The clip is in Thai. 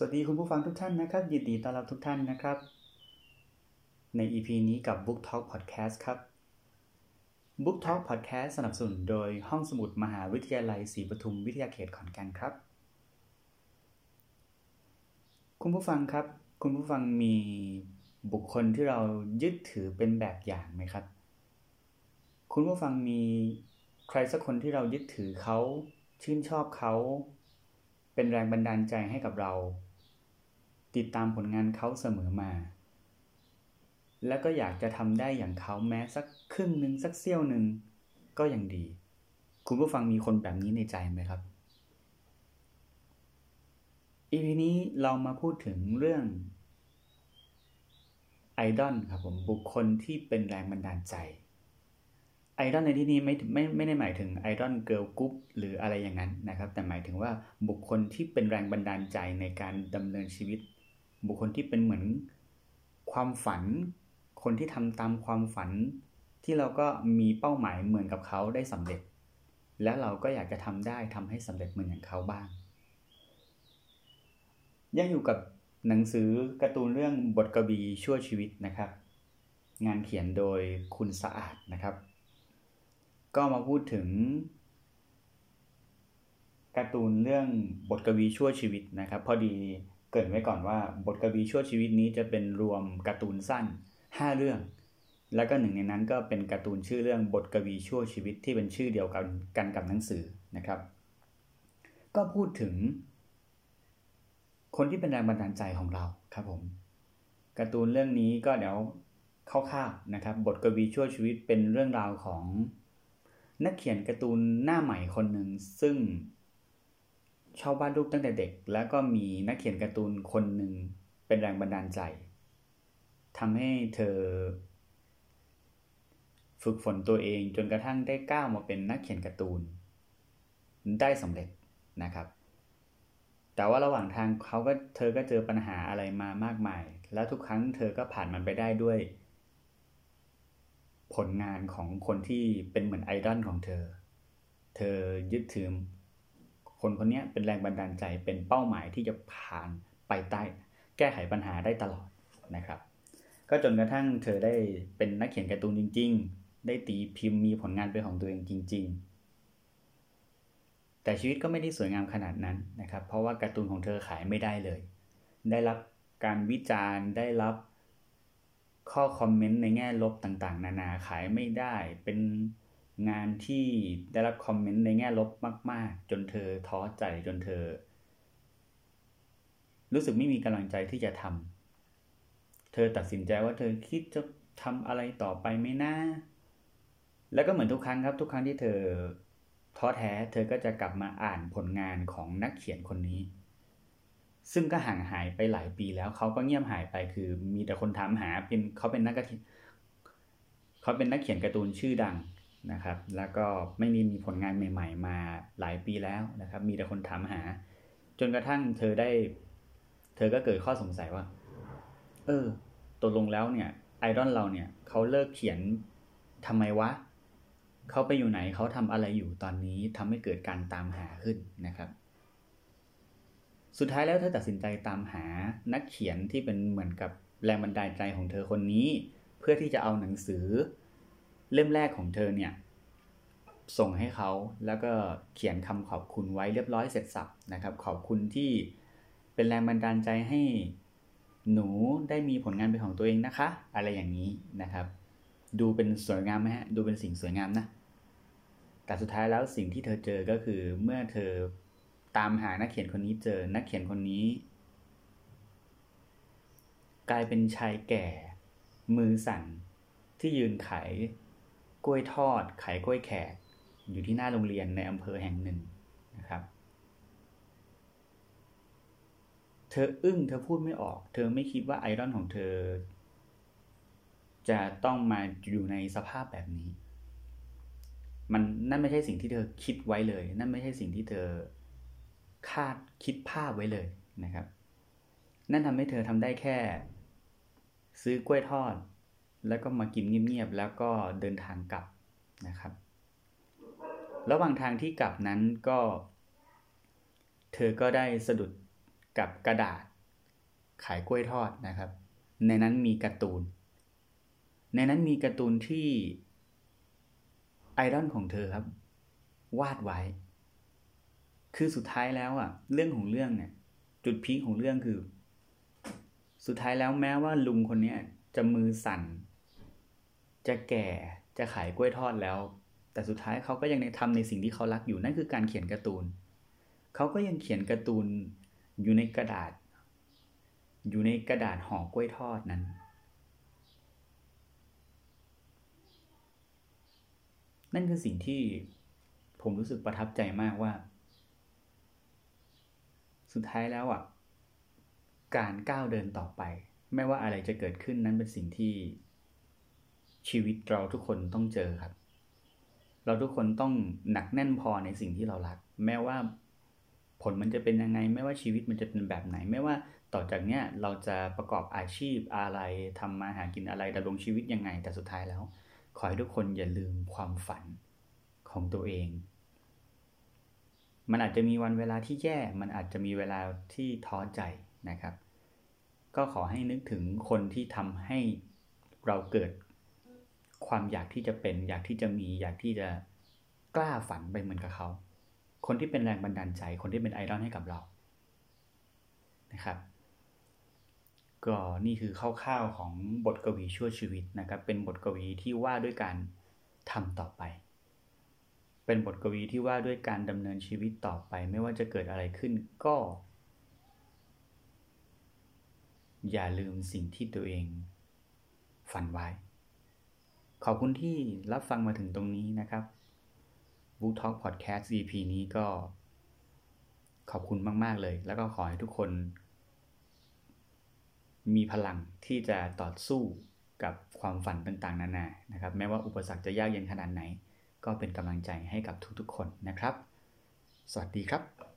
สวัสดีคุณผู้ฟังทุกท่านนะครับ ยินดีต้อนรับทุกท่านนะครับ ใน EP นี้กับ Book Talk Podcast ครับ Book Talk Podcast สนับสนุนโดยห้องสมุดมหาวิทยาลัยศรีปทุมวิทยาเขตขอนแก่นครับ คุณผู้ฟังครับ คุณผู้ฟังมีบุคคลที่เรายึดถือเป็นแบบอย่างไหมครับ คุณผู้ฟังมีใครสักคนที่เรายึดถือเขาชื่นชอบเขาเป็นแรงบันดาลใจให้กับเรา ติดตามผลงานเขาเสมอมา แล้วก็อยากจะทำได้อย่างเขาแม้สักครึ่งหนึ่งสักเสี้ยวหนึ่งก็ยังดี คุณผู้ฟังมีคนแบบนี้ในใจไหมครับ อีพีนี้เรามาพูดถึงเรื่องไอดอลครับผมบุคคลที่เป็นแรงบันดาลใจไอดอลในที่นี้ไม่ไม่ไม่ได้หมายถึงไอดอล girl group หรืออะไรอย่างนั้นนะครับ แต่หมายถึงว่าบุคคลที่เป็นแรงบันดาลใจในการดำเนินชีวิต บุคคลที่เป็นเหมือนความฝัน คนที่ทำตามความฝัน ที่เราก็มีเป้าหมายเหมือนกับเขาได้สำเร็จ แล้วเราก็อยากจะทำได้ทำให้สำเร็จเหมือนอย่างเขาบ้าง ยังอยู่กับหนังสือการ์ตูนเรื่องบทกวีชั่วชีวิตนะครับ งานเขียนโดยคุณสะอาดนะครับ ก็มาพูดถึงการ์ตูนเรื่องบทกวีชั่วชีวิตนะครับ พอดี เกริดไว้ก่อนว่าบทกวีชั่วชีวิตนี้จะเป็นรวมการ์ตูนสั้น 5 เรื่อง แล้วก็หนึ่งในนั้นก็เป็นการ์ตูนชื่อเรื่องบทกวีชั่วชีวิตที่เป็นชื่อเดียวกันกันกับหนังสือนะครับ ก็พูดถึง คนที่เป็นแรงบันดาลใจของเราครับผมการ์ตูนเรื่องนี้ก็เดี๋ยวคร่าวๆนะครับ บทกวีชั่วชีวิตเป็นเรื่องราวของนักเขียนการ์ตูนหน้าใหม่คนหนึ่งซึ่ง ชอบวาดรูปตั้งแต่เด็ก แล้วก็มีนักเขียนการ์ตูนคนหนึ่งเป็นแรงบันดาลใจทำให้เธอ ฝึกฝนตัวเองจนกระทั่งได้ก้าวมาเป็นนักเขียนการ์ตูน ได้สำเร็จนะครับ แต่ว่าระหว่างทางเขาก็เธอก็เจอปัญหาอะไรมามากมาย แล้วทุกครั้งเธอก็ผ่านมันไปได้ด้วย ผลงานของคนที่เป็นเหมือนไอดอลของเธอ เธอยึดถือ คนคนนี้เป็นแรงบันดาลใจเป็นเป้าหมายที่จะผ่านไปใต้ แก้ไขปัญหาได้ตลอดนะครับ ก็จนกระทั่งเธอได้เป็นนักเขียนการ์ตูนจริง ๆ ได้ตีพิมพ์มีผลงานเป็นของตัวเองจริง ๆ แต่ชีวิตก็ไม่ได้สวยงามขนาดนั้นนะครับ เพราะว่าการ์ตูนของเธอขายไม่ได้เลย ได้รับการวิจารณ์ได้รับข้อคอมเมนต์ในแง่ลบต่างๆ นานาขายไม่ได้เป็น งานที่ได้รับคอมเมนต์ในแง่ลบมาก ๆ จนเธอท้อใจจนเธอ รู้สึกไม่มีกำลังใจที่จะทำเธอตัดสินใจว่าเธอคิดจะทำอะไรต่อไปไม่น่าแล้วก็เหมือนทุกครั้งครับ ทุกครั้งที่เธอท้อแท้ เธอก็จะกลับมาอ่านผลงานของนักเขียนคนนี้ ซึ่งก็ห่างหายไปหลายปีแล้วเขาก็เงียบหายไปคือ มีแต่คนถามหาเป็นเขาเป็นนักเขาเป็นนักเขียนการ์ตูนชื่อดัง นะครับ แล้วก็ไม่มีมีผลงานใหม่ ๆ มาหลายปีแล้วนะครับ มีแต่คนถามหา จนกระทั่งเธอได้ เธอก็เกิดข้อสงสัยว่า เออตกลงแล้วเนี่ยไอดอลเราเนี่ยเขาเลิกเขียนทำไมวะเขาไปอยู่ไหนเขาทำอะไรอยู่ตอนนี้ทำให้เกิดการตามหาขึ้นนะครับ สุดท้ายแล้วเธอตัดสินใจตามหานักเขียนที่เป็นเหมือนกับแรงบันดาลใจของเธอคนนี้ เพื่อที่จะเอาหนังสือ เล่มแรกของเธอเนี่ย ส่งให้เขาแล้วก็เขียนคำขอบคุณไว้เรียบร้อยเสร็จสับนะครับ ขอบคุณที่เป็นแรงบันดาลใจให้หนูได้มีผลงานเป็นของตัวเองนะคะ อะไรอย่างนี้นะครับ ดูเป็นสวยงามไหมฮะดูเป็นสิ่งสวยงามนะ แต่สุดท้ายแล้วสิ่งที่เธอเจอก็คือเมื่อเธอตามหานักเขียนคนนี้เจอนักเขียนคนนี้ กลายเป็นชายแก่ มือสั่นที่ยืนขาย กล้วยทอดขายกล้วยแขก อยู่ที่หน้าโรงเรียนในอำเภอแห่งหนึ่งนะครับ เธออึ้งเธอพูดไม่ออก เธอไม่คิดว่าไอดอลของเธอ จะต้องมาอยู่ในสภาพแบบนี้ มันนั่นไม่ใช่สิ่งที่เธอคิดไว้เลย นั่นไม่ใช่สิ่งที่เธอคาดคิดภาพไว้เลยนะครับ นั่นทำให้เธอทำได้แค่ ซื้อกล้วยทอด แล้วก็มากินเงียบๆแล้วก็เดินทางกลับนะครับ ระหว่างทางที่กลับนั้นก็ เธอก็ได้สะดุดกับกระดาษขายกล้วยทอดนะครับ ในนั้นมีการ์ตูน ในนั้นมีการ์ตูนที่ไอดอลของเธอครับ วาดไว้ คือสุดท้ายแล้วอะเรื่องของเรื่องเนี่ย จุดพีคของเรื่องคือ สุดท้ายแล้วแม้ว่าลุงคนเนี้ยจะมือสั่น จะแก่จะขายกล้วยทอดแล้ว แต่สุดท้ายเขาก็ยังในทำในสิ่งที่เขารักอยู่นั่นคือการเขียนการ์ตูนเขาก็ยังเขียนการ์ตูนอยู่ในกระดาษ อยู่ในกระดาษห่อกล้วยทอดนั้น นั่นคือสิ่งที่ผมรู้สึกประทับใจมากว่า สุดท้ายแล้วอะการก้าวเดินต่อไป ไม่ว่าอะไรจะเกิดขึ้นนั้นเป็นสิ่งที่ ชีวิตเราทุกคนต้องเจอครับ เราทุกคนต้องหนักแน่นพอในสิ่งที่เรารัก แม้ว่าผลมันจะเป็นยังไง ไม่ว่าชีวิตมันจะเป็นแบบไหน ไม่ว่าต่อจากเนี้ยเราจะประกอบอาชีพอะไรทำมาหากินอะไรดำรงชีวิตยังไง แต่สุดท้ายแล้ว ขอให้ทุกคนอย่าลืมความฝันของตัวเอง มันอาจจะมีวันเวลาที่แย่ มันอาจจะมีเวลาที่ท้อใจนะครับ ก็ขอให้นึกถึงคนที่ทำให้เราเกิด ความอยากที่จะเป็น อยากที่จะมี อยากที่จะกล้าฝันไปเหมือนกับเขา คนที่เป็นแรงบันดาลใจ คนที่เป็นไอดอลให้กับเรานะครับ ก็นี่คือคร่าวๆของบทกวีชั่วชีวิตนะครับ เป็นบทกวีที่ว่าด้วยการทำต่อไป เป็นบทกวีที่ว่าด้วยการดำเนินชีวิตต่อไป ไม่ว่าจะเกิดอะไรขึ้นก็ อย่าลืมสิ่งที่ตัวเองฝันไว้ ขอบคุณที่รับฟังมาถึงตรงนี้นะครับ Book Talk Podcast EP นี้ก็ ขอบคุณมาก ๆ เลย แล้วก็ขอให้ทุกคน มีพลังที่จะต่อสู้กับความฝันต่างๆ นานา นะครับ แม้ว่าอุปสรรคจะยากเย็นขนาดไหน ก็เป็นกำลังใจให้กับทุกๆ คนนะครับ สวัสดีครับ